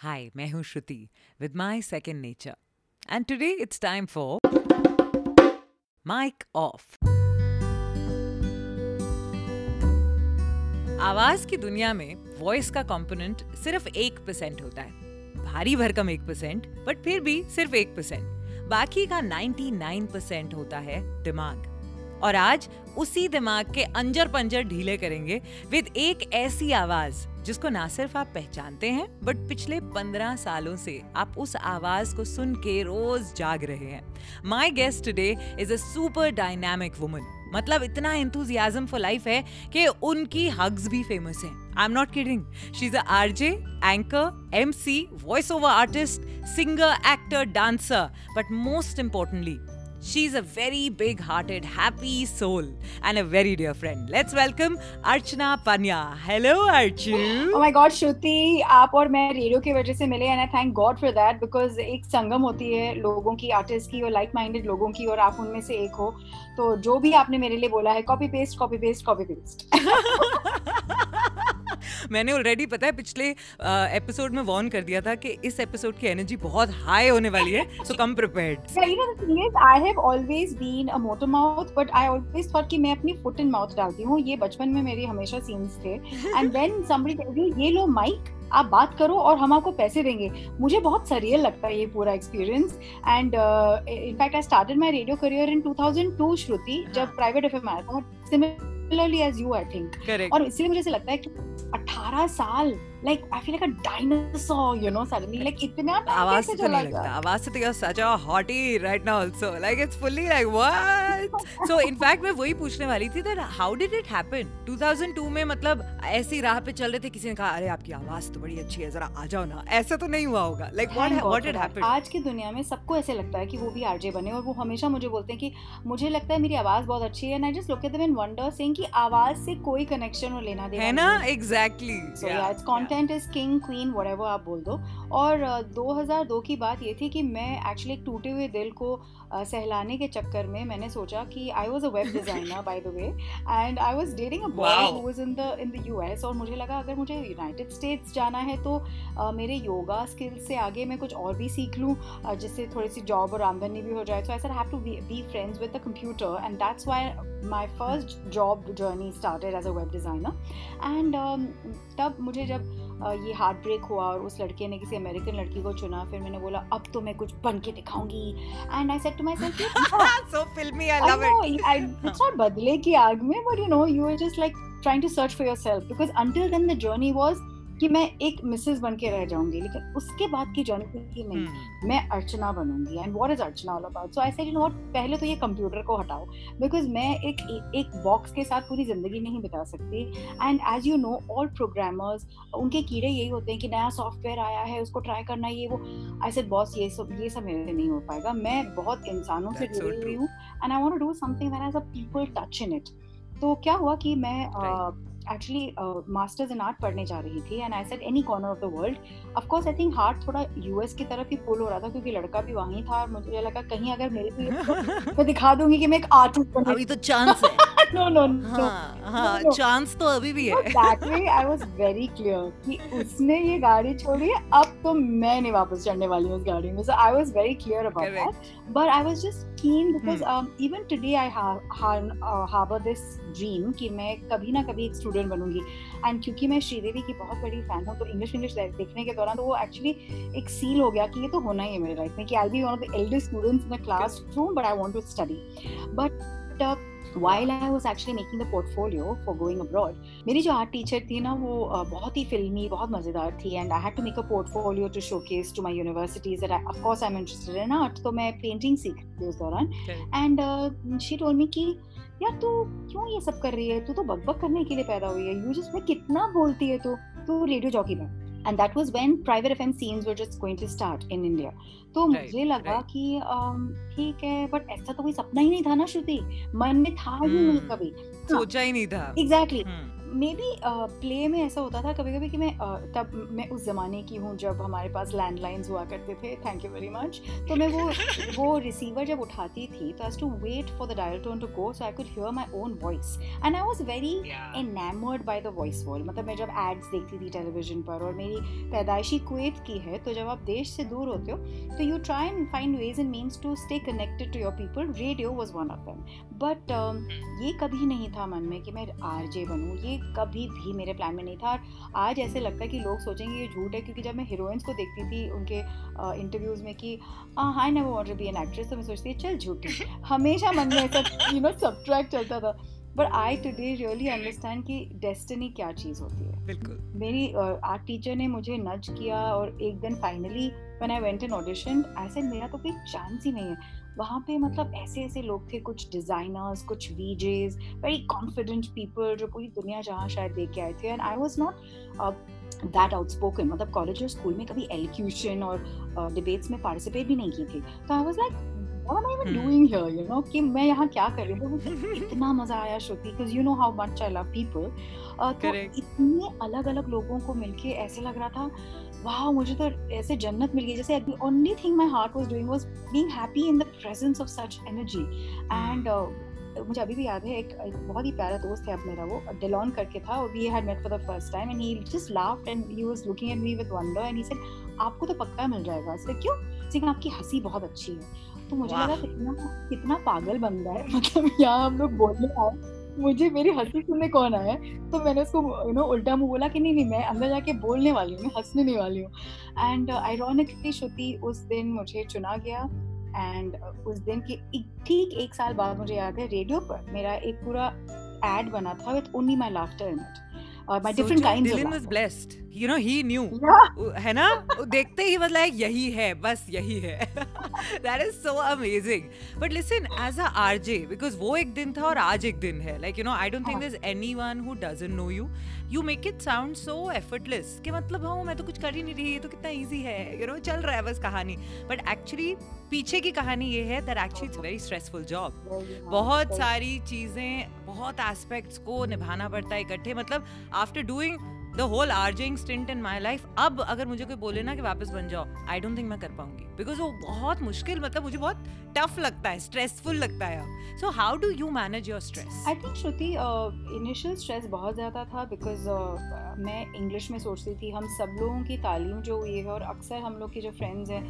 Hi, मैं हूँ श्रुति with my second nature. And today it's time for Mic Off. आवाज़ की दुनिया में वॉइस का कंपोनेंट सिर्फ़ एक परसेंट होता है भारी भरकम एक परसेंट बट फिर भी सिर्फ़ एक परसेंट बाकी का 99 परसेंट होता है दिमाग और आज उसी दिमाग के अंजर पंजर ढीले करेंगे विद एक ऐसी आवाज़ जिसको ना सिर्फ़ आप पहचानते हैं, बट पिछले पंद्रह सालों से आप उस आवाज़ को सुन के रोज जाग रहे हैं। My guest today is a super dynamic woman मतलब इतना एंथुजियाज्म फॉर लाइफ है कि उनकी हग्स भी फ़ेमस हैं। I am not kidding she is RJ anchor MC voice over artist singer actor dancer but most importantly She's a very big hearted, happy soul and a very dear friend. Let's welcome Archana Panya. Hello, Archu. Oh my God, Shruti, आप और मैं radio की वजह से मिले and I thank God for that because एक संगम होती है लोगों की आर्टिस्ट की और लाइक माइंडेड लोगों की और आप उनमें से एक हो तो जो भी आपने मेरे लिए बोला है copy paste copy paste copy paste मैंने ऑलरेडी पता है पिछले एपिसोड में वार्न कर दिया था कि इस एपिसोड की एनर्जी बहुत हाई होने वाली है so come prepared I have always been a motor mouth but I always thought कि मैं अपनी फुट इन माउथ डालती हूँ। ये बचपन में मेरे हमेशा सीन्स थे। And then somebody tell you ये लो माइक आप बात करो और हम आपको पैसे देंगे। मुझे बहुत सरियल लगता है ये पूरा experience and in fact I started my radio career in 2002 Shruti जब प्राइवेट एफएम आया था। Similarly as you I think और इसलिए मुझे ऐसे लगता है कि 18 साल like I feel like a dinosaur, you know, suddenly. Like इतना आवाज़ से तो नहीं लगता। आवाज़ से तो you're such a hottie right now also like it's fully like what? So in fact मैं वही पूछने वाली थी that how did it happen? 2002 में मतलब ऐसी राह पे चल रहे थे किसी ने कहा अरे आपकी आवाज़ तो बड़ी अच्छी है जरा आ जाओ ना। ऐसा तो नहीं हुआ होगा। Like what what did happen आज की दुनिया में सबको ऐसे लगता है कि वो भी आरजे बने और वो हमेशा मुझे बोलते हैं कि मुझे लगता है मेरी आवाज़ बहुत अच्छी है and I just look at them and wonder saying कि आवाज़ से कोई कनेक्शन और लेना देना है ना? एग्जैक्टली सो या it's content is king queen what आप बोल दो। और 2002 की बात ये थी कि मैं एक्चुअली एक टूटे हुए दिल को सहलाने के चक्कर में मैंने सोचा कि I was a web designer by the way and I was dating a boy who was in the in the US और मुझे लगा अगर मुझे यूनाइटेड स्टेट्स जाना है तो uh, मेरे योगा स्किल्स से आगे मैं कुछ और भी सीख लूँ uh, जिससे थोड़ी सी जॉब और आमदनी भी हो जाए। So I sir have to be friends with the computer and that's why my first job journey started as a web designer and तब मुझे जब ये हार्ट ब्रेक हुआ और उस लड़के ने किसी अमेरिकन लड़की को चुना। फिर मैंने बोला अब तो मैं कुछ बन के दिखाऊँगी। And I said to myself so filmy I love it I it's not बदले की आग में but you know you are just like trying to search for yourself because until then the journey was कि मैं एक Mrs बन के रह जाऊँगी लेकिन उसके बाद की जर्नी की नहीं। hmm. मैं अर्चना बनूँगी and what is Archana all about so I said you know पहले तो ये कंप्यूटर को हटाओ बिकॉज़ मैं एक एक बॉक्स के साथ पूरी ज़िंदगी नहीं बिता सकती। And as you know all programmers उनके कीड़े यही होते हैं कि नया सॉफ्टवेयर आया है उसको ट्राई करना ये वो। आई सेड बॉस ये सब ये सब मेरे से नहीं हो पाएगा। मैं बहुत इंसानों से जुड़ी हुई हूँ and I want to do something that has a people touch in it तो क्या हुआ कि मैं right. Actually masters in art पढ़ने जा रही थी and I set any corner of the world of course I think heart थोड़ा यूएस की तरफ़ ही पुल हो रहा था क्योंकि लड़का भी वहीं था और मुझे लगा कहीं अगर मेरे भी मैं दिखा दूँगी कि मैं एक आर्टिस्ट बन अभी तो चांस है। नो नो नो हाँ चांस तो अभी भी है। Exactly I was very clear कि उसने ये गाड़ी छोड़ी है अब तो मैं नहीं वापस चढ़ने वाली हूँ उस गाड़ी में। So I was very clear about that but I was just keen because even today I harbour this dream कि मैं कभी ना कभी एक स्टूडेंट बनूँगी। एंड क्योंकि मैं श्रीदेवी की बहुत बड़ी फ़ैन हूँ तो इंग्लिश इंग्लिश देखने के दौरान तो वो एक्चुअली एक सील हो गया कि ये तो होना ही है मेरे लाइफ में कि I be one of the eldest students in the classroom but I want to study but while I was actually making the portfolio for going abroad, मेरी जो आर्ट टीचर थी ना वो बहुत ही फिल्मी बहुत मज़ेदार थी and I had to make a portfolio to showcase to my universities of I am interested in art तो मैं पेंटिंग सीख रही थी उस दौरान. एंड शी टोल्ड मी कि यार तू क्यों ये सब कर रही है? तू तो बकबक करने के लिए पैदा हुई है. यू जस्ट में कितना बोलती है तू? तू रेडियो जॉकी बन. and that was when private fm scenes were just going to start in india. तो right, मुझे लगा right. कि ठीक है बट ऐसा तो कोई सपना ही नहीं था ना श्रुति। मन में था ही नहीं कभी। सोचा ही नहीं था। Exactly exactly. hmm. Maybe play में ऐसा होता था कभी कभी कि मैं uh, तब मैं उस ज़माने की हूँ जब हमारे पास लैंडलाइंस हुआ करते थे। थैंक यू वेरी मच तो मैं वो वो रिसीवर जब उठाती थी तो to wait for the dial tone to go so I could hear my own voice and I was very enamoured by the voice wall मतलब मैं जब एड्स देखती थी टेलीविज़न पर और मेरी पैदाइशी कुवैत की है तो जब आप देश से दूर होते हो तो you try and find ways and means to stay connected to your people radio was one of them but ये कभी नहीं था मन में कि मैं आर जे बनूँ। ये कभी भी मेरे प्लान में नहीं था। और आज ऐसे लगता है कि लोग सोचेंगे ये झूठ है क्योंकि जब मैं हीरोइंस को देखती थी उनके इंटरव्यूज़ में कि I never want to be an actress तो मैं सोचती चल झूठी। हमेशा मन में ऐसा यू नो सब चलता था। But I today really understand कि डेस्टिनी क्या चीज़ होती है। बिल्कुल। मेरी आर्ट टीचर ने मुझे नज किया और एक दिन finally when I went in audition ऐसे मेरा तो कोई चांस ही नहीं है। वहाँ पे मतलब ऐसे ऐसे लोग थे कुछ डिजाइनर्स कुछ वीजेस वेरी कॉन्फिडेंट पीपल जो पूरी दुनिया जहाँ शायद देख के आए थे। And I was not that outspoken मतलब कॉलेज और स्कूल में कभी एलिक्यूशन और डिबेट्स uh, में पार्टिसिपेट भी नहीं की थी। तो I was like what am I even doing here? You know कि मैं यहाँ क्या कर रही हूँ? इतना मज़ा आया श्रुति because you know how much I love people uh, तो इतने अलग अलग लोगों को मिलके ऐसे लग रहा था वाह मुझे तो ऐसे जन्नत मिल गई। जैसे thing my heart was doing was being happy in the presence of such energy. And uh, मुझे अभी भी याद है एक, एक बहुत ही प्यारा दोस्त है अब मेरा वो डेलॉन करके था we had met for the first time and he just laughed and he was looking at me with wonder and he said आपको तो पक्का मिल जाएगा। इसलिए क्यों? लेकिन आपकी हँसी बहुत अच्छी है। तो मुझे लगा कितना कितना पागल बंदा है। मतलब यहाँ हम लोग बोलने आए मुझे मेरी हँसी सुनने कौन आया तो मैंने उसको यू नो उल्टा मुँह बोला कि नहीं नहीं मैं अंदर जाके बोलने वाली हूँ मैं हंसने नहीं वाली हूँ। एंड आयरॉनिकली श्रुति उस दिन मुझे चुना गया। एंड uh, उस दिन के ठीक एक साल बाद मुझे याद है रेडियो पर मेरा एक पूरा एड बना था with only my laughter in it my different kinds of you know he new है ना? देखते ही मतलब यही है बस यही है. That is so amazing but listen as a RJ because वो एक दिन था और आज एक दिन है. Like you know I don't think this any one who doesn't know you you make it sound so effortless कि मतलब हाँ मैं तो कुछ कर ही नहीं रही तो कितना ईजी है. यू you नो know, चल रहा है बस कहानी. बट एक्चुअली पीछे की कहानी ये है that actually it's very stressful job बहुत सारी चीज़ें बहुत एस्पेक्ट्स को निभाना पड़ता है इकट्ठे. मतलब after doing the whole RJing stint in my life अब अगर मुझे कोई बोले ना कि वापस बन जाओ आई डोंट थिंक मैं कर पाऊँगी। बिकॉज़ वो बहुत मुश्किल मतलब मुझे बहुत टफ लगता है स्ट्रेसफुल लगता है। So how do you manage your stress I think Shruti initial stress बहुत ज़्यादा था बिकॉज़ uh, मैं इंग्लिश में सोचती थी हम सब लोगों की तालीम जो हुई है और अक्सर हम लोग के जो फ्रेंड्स हैं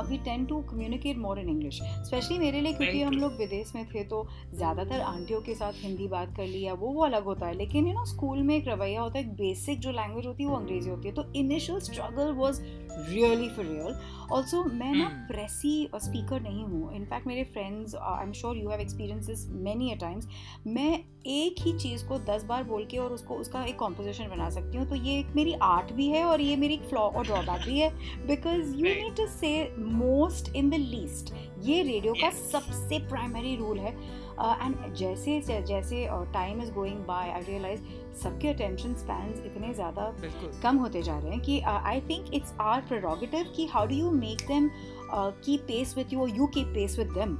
we tend to communicate more in English specially मेरे लिए क्योंकि हम लोग विदेश में थे तो ज़्यादातर आंटियों के साथ हिंदी बात कर लिया वो वो अलग होता है। लेकिन यू नो स्कूल में एक रवैया होता है एक बेसिक जो लैंग्वेज होती है वो अंग्रेज़ी होती है। तो initial struggle was really for real also मैं ना प्रेसी स्पीकर नहीं हूँ। इनफैक्ट मेरे friends I am sure you have experience this many a times मैं एक ही चीज़ को दस बार बोल के और उसको उसका एक कॉम्पोजिशन बना सकती हूँ। तो ये एक मेरी आर्ट भी है और ये मेरी एक फ्लॉ और ड्रॉबैक भी है। Because you need to say most in the least ये रेडियो का सबसे प्राइमरी रूल है। एंड uh, जैसे जैसे time is going by I realise सबके अटेंशन स्पैन इतने ज़्यादा कम होते जा रहे हैं कि I think it's our prerogative कि how do you make them keep pace with you you keep pace with them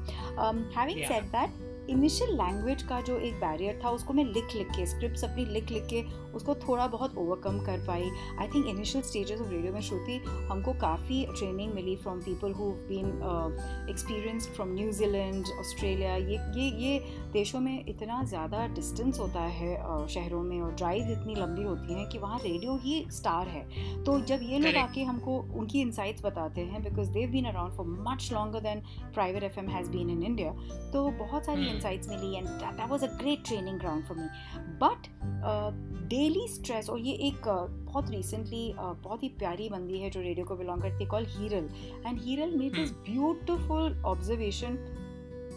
having said that initial language का जो एक बैरियर था उसको मैं लिख लिख के स्क्रिप्ट अपनी लिख लिख के उसको थोड़ा बहुत ओवरकम कर पाई। I think initial stages of radio में श्रुति हमको काफ़ी training milli from people who been experienced from New Zealand Australia ये ये ये देशों में इतना ज़्यादा डिस्टेंस होता है uh, शहरों में और ड्राइव इतनी लंबी होती हैं कि वहाँ रेडियो ही स्टार है। तो जब ये लोग आके हमको उनकी इंसाइट्स बताते हैं because they've been around for much longer than private F M has been in India तो बहुत सारी insights milli and that was a great training ground for me but daily stress और ये एक बहुत रिसेंटली बहुत ही प्यारी बंदी है जो रेडियो को बिलोंग करती है call Heeral and Heeral made this beautiful observation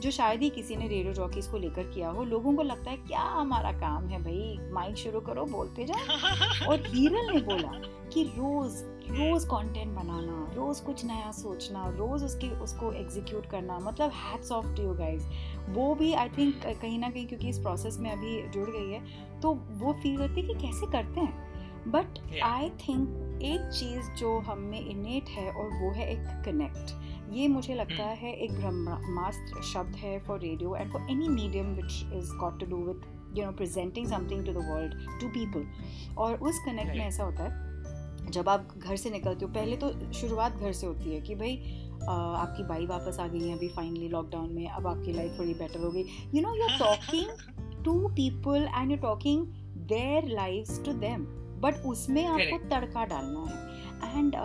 जो शायद ही किसी ने रेडियो जॉकीज को लेकर किया हो। लोगों को लगता है क्या हमारा काम है भाई? माइक शुरू करो बोलते जाओ। और हीरल ने बोला कि रोज रोज कंटेंट बनाना रोज कुछ नया सोचना रोज उसकी उसको एग्जीक्यूट करना मतलब hats off to you guys वो भी आई थिंक कहीं ना कहीं क्योंकि इस प्रोसेस में अभी जुड़ गई है तो वो फील करती है कि कैसे करते हैं। बट आई थिंक एक चीज़ जो हम में इनेट है और वो है एक कनेक्ट ये मुझे लगता hmm. है एक ब्रह्मास्त्र शब्द है for radio and for any medium which is got to do with you know presenting something to the world to people और उस कनेक्ट में ऐसा होता है जब आप घर से निकलते हो पहले तो शुरुआत घर से होती है कि भाई आपकी बाई वापस आ गई है अभी फाइनली लॉकडाउन में अब आपकी लाइफ थोड़ी बेटर हो गई you know you are talking to people and you talking their life to them but उसमें आपको तड़का डालना है। एंड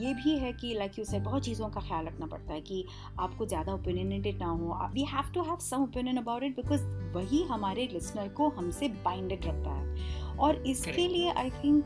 ये भी है कि लाइक यू से बहुत चीज़ों का ख्याल रखना पड़ता है कि आपको ज़्यादा ओपिनियनेटेड ना हो। We have to have some opinion about it because वही हमारे लिसनर को हमसे बाइंडेड रखता है। और इसके लिए आई थिंक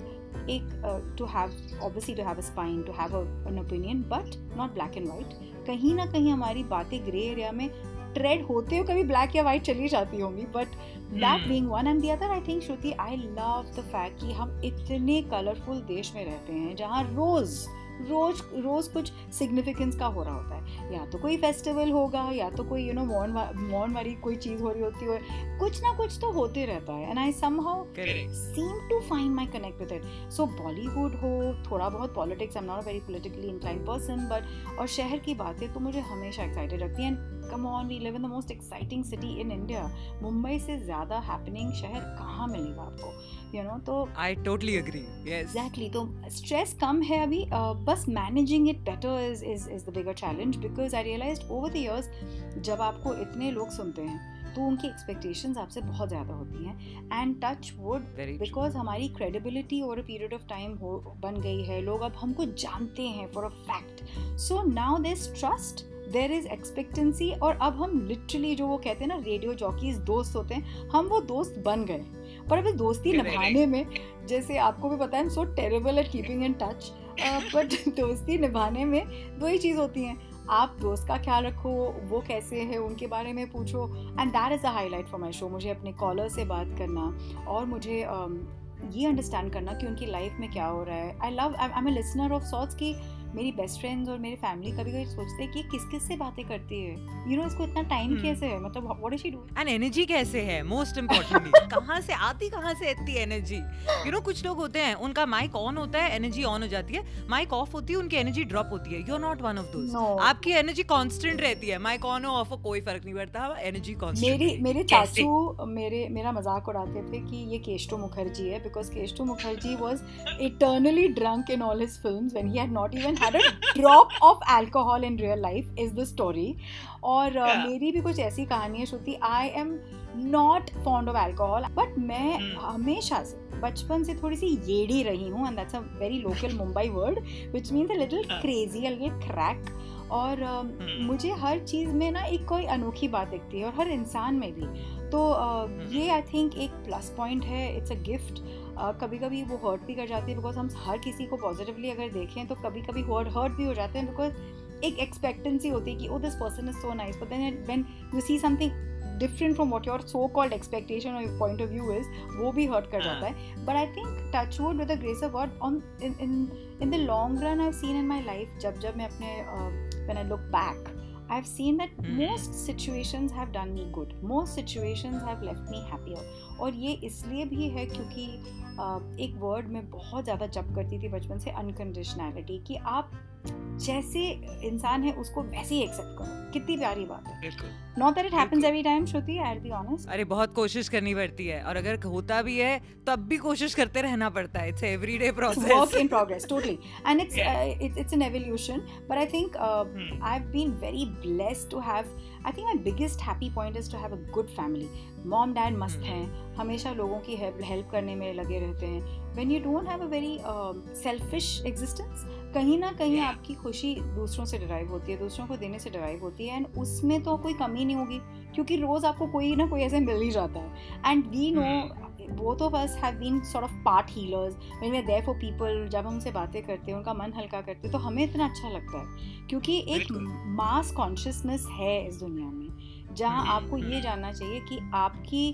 एक to have obviously to have a spine to have an opinion but not black and white कहीं ना कहीं हमारी बातें ग्रे एरिया में ट्रेड होते हो कभी ब्लैक या वाइट चली जाती होंगी but that being one and the other I think Shruti I love the fact कि हम इतने कलरफुल देश में रहते हैं जहाँ रोज़ रोज रोज कुछ सिग्निफिकेंस का हो रहा होता है। या तो कोई फेस्टिवल होगा या तो कोई यू नो मॉर्न मॉर्न वाली कोई चीज़ हो रही होती है। कुछ ना कुछ तो होते रहता है। And I somehow seem to find my connect with it so Bollywood हो थोड़ा बहुत politics I am not very politically inclined person but और शहर की बातें तो मुझे हमेशा एक्साइटेड रखती है। And come on we live in the most exciting city in India Mumbai से ज़्यादा हैपनिंग शहर कहाँ मिलेगा आपको? यू नो तो आई टोटली एग्री एग्जैक्टली तो स्ट्रेस कम है अभी बस managing it better is is is the bigger challenge because I realise over the years जब आपको इतने लोग सुनते हैं तो उनकी एक्सपेक्टेशंस आपसे बहुत ज़्यादा होती हैं। एंड टच वुड बिकॉज़ हमारी credibility over a period of time हो बन गई है। लोग अब हमको जानते हैं for a fact so now this trust there is expectancy और अब हम लिटरली जो वो कहते हैं ना रेडियो जॉकीज दोस्त होते हैं हम वो दोस्त बन गए। पर अभी दोस्ती निभाने में जैसे आपको भी पता है so terrible at keeping in touch but दोस्ती निभाने में दो ही चीज़ होती हैं। आप दोस्त का ख्याल रखो वो कैसे है उनके बारे में पूछो and that is the highlight for my show मुझे अपने कॉलर से बात करना और मुझे um, ये अंडरस्टैंड करना कि उनकी लाइफ में क्या हो रहा है। I love I am a listener of sorts की मेरी बेस्ट फ्रेंड्स और मेरी फैमिली कभी कभी सोचते हैं कि किस किस से बातें करती है। यू you नो know, इसको इतना टाइम hmm. कैसे है? मतलब what is she do and energy कैसे है? मोस्ट इंपोर्टेंटली कहाँ से आती कहाँ से इतनी एनर्जी यू नो कुछ लोग होते हैं उनका माइक ऑन होता है एनर्जी ऑन हो जाती है। माइक ऑफ़ होती है उनकी एनर्जी ड्रॉप होती है। You are not one of those आपकी एनर्जी कांस्टेंट रहती है। माइक ऑन हो ऑफ़ हो कोई फ़र्क नहीं पड़ता। एनर्जी कांस्टेंट मेरी मेरे चाचू मेरे मेरा मज़ाक उड़ाते थे कि ये केशटो मुखर्जी है because Keshto Mukherjee was eternally drunk in all his films when he had not even a drop drop of alcohol in real life is the story और uh, yeah. मेरी भी कुछ ऐसी कहानी है Shruti I am not fond of alcohol but मैं hmm. हमेशा से बचपन से थोड़ी सी येड़ी रही हूँ and that's a very local Mumbai word which means a little crazy a little crack और uh, hmm. मुझे हर चीज़ में ना एक कोई अनोखी बात दिखती है और हर इंसान में भी तो uh, hmm. ये आई थिंक एक प्लस पॉइंट है इट्स अ गिफ्ट कभी कभी वो हर्ट भी कर जाती है बिकॉज़ हम हर किसी को पॉजिटिवली अगर देखें तो कभी कभी हर्ट हर्ट भी हो जाते हैं बिकॉज़ एक एक्सपेक्टेंसी होती है कि ओ this person is so nice but then when you see something different from what your so called expectation और पॉइंट ऑफ़ व्यू इज़ वो भी हर्ट कर जाता है but I think touch wood with the grace of God on in in the long run I seen in my life जब जब मैं अपने when I look back I've seen that mm. most situations have done me good. Most situations have left me happier. और ये इसलिए भी है क्योंकि एक वर्ड में बहुत ज़्यादा जप करती थी बचपन से अनकंडीशनैलिटी कि आप जैसे इंसान है उसको वैसे ही एक्सेप्ट करो। कितनी प्यारी बात है। Not that it happens every time Shruti I be honest अरे बहुत कोशिश करनी पड़ती है और अगर होता भी है तब भी कोशिश करते रहना पड़ता है। It's everyday process work in progress totally and it's it's it's an evolution but I think I have been very blessed to have I think my biggest happy point is to have a good family mom dad मस्त हैं. हमेशा लोगों की help करने में लगे रहते हैं. When you don't have a very selfish existence कहीं ना कहीं yeah. आपकी खुशी दूसरों से डराइव होती है दूसरों को देने से डराइव होती है एंड उसमें तो कोई कमी नहीं होगी क्योंकि रोज़ आपको कोई ना कोई ऐसे मिल ही जाता है. And we know both of us have been sort of part healers. When we're there for people जब हम उनसे बातें करते हैं उनका मन हल्का करते हैं तो हमें इतना अच्छा लगता है। क्योंकि एक मास कॉन्शियसनेस है इस दुनिया में जहाँ आपको ये जानना चाहिए कि आपकी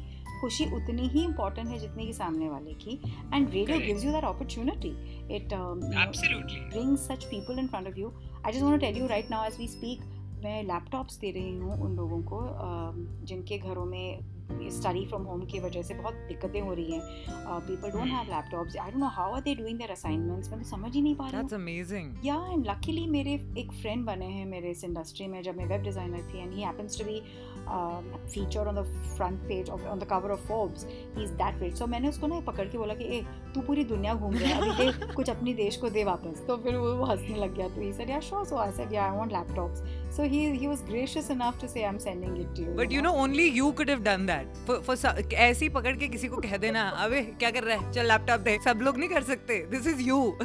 खुशी उतनी ही इम्पोर्टेंट है जितनी की सामने वाले की। And radio gives you that opportunity it brings such people in front of you I just want tell you right now as we speak मैं लैपटॉप्स दे रही हूँ उन लोगों को जिनके घरों में स्टडी फ्रॉम होम की वजह से बहुत दिक्कतें हो रही हैं। People don't have laptops I don't know how are they doing their assignments मैं तो समझ ही नहीं पा रही that's amazing yeah and luckily मेरे एक फ्रेंड बने हैं मेरे इस इंडस्ट्री में जब मैं वेब डिज़ाइनर थी and he happens to be feature on the front page of on the cover of Forbes he is that rich so मैंने उसको ना पकड़ के बोला कि ए तू पूरी दुनिया घूम रहा है। अभी दे कुछ अपने देश को दे वापस. तो फिर वो हंसने लग गया। तो he said yeah sure so I said yeah I want laptops so he he was gracious enough to say I am sending it to you but you know only you could have done that for ऐसी पकड़ के किसी को कह देना अबे क्या कर रहा है? चल लैपटॉप दे सब लोग नहीं कर सकते। दिस इज़ यू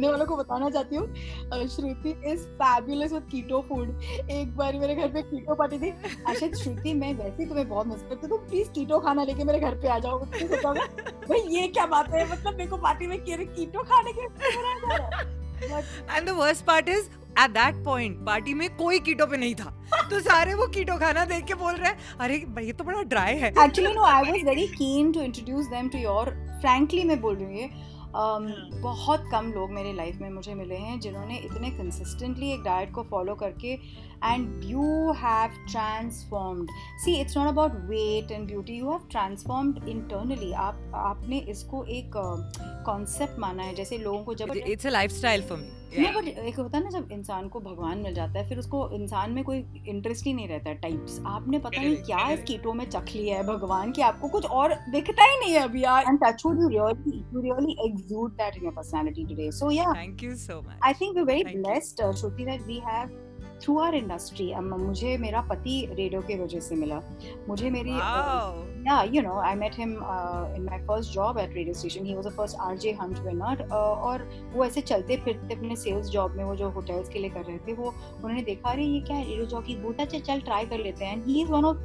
सुनने वालों को बताना चाहती हूँ। Shruti is fabulous with keto food एक बार मेरे घर पे कीटो पार्टी थी। अच्छा श्रुति मैं वैसे तुम्हें बहुत मिस करती हूँ प्लीज़ कीटो खाना लेके मेरे घर पे आ जाओ। भाई ये क्या बात है? मतलब मेरे को पार्टी में कीटो खाने के and the worst part is at that point party में कोई कीटो पे नहीं था। तो सारे वो कीटो खाना देख के बोल रहे हैं अरे ये तो बड़ा ड्राई है। Actually no I was very keen to introduce them to your frankly मैं बोल रही हूँ बहुत कम लोग मेरे लाइफ में मुझे मिले हैं जिन्होंने इतने कंसिस्टेंटली एक डाइट को फॉलो करके and you have transformed see it's not about weight and beauty you have transformed internally आप आपने इसको एक कॉन्सेप्ट uh, माना है जैसे लोगों को जब it's a lifestyle for me नहीं बट एक होता है ना जब इंसान को भगवान मिल जाता है फिर उसको इंसान में कोई इंटरेस्ट ही नहीं रहता टाइप्स आपने पता नहीं क्या इस कीटो में चख लिया है भगवान की आपको कुछ और दिखता ही नहीं है अभी यार। And touch you really you really exude that in your personality today. So yeah. Thank you so much. I think we're very thank blessed uh, shruti that we have through our industry मुझे मेरा पति radio के वजह से मिला। मुझे मेरी yeah you know I met him in my first job at radio station he was a first RJ hunt winner और वो ऐसे चलते फिरते अपने सेल्स जॉब में वो जो होटल्स के लिए कर रहे थे वो उन्होंने देखा अरे ये क्या है? रेडियो जॉकी बहुत अच्छा चल ट्राई कर लेते हैं। And he is one of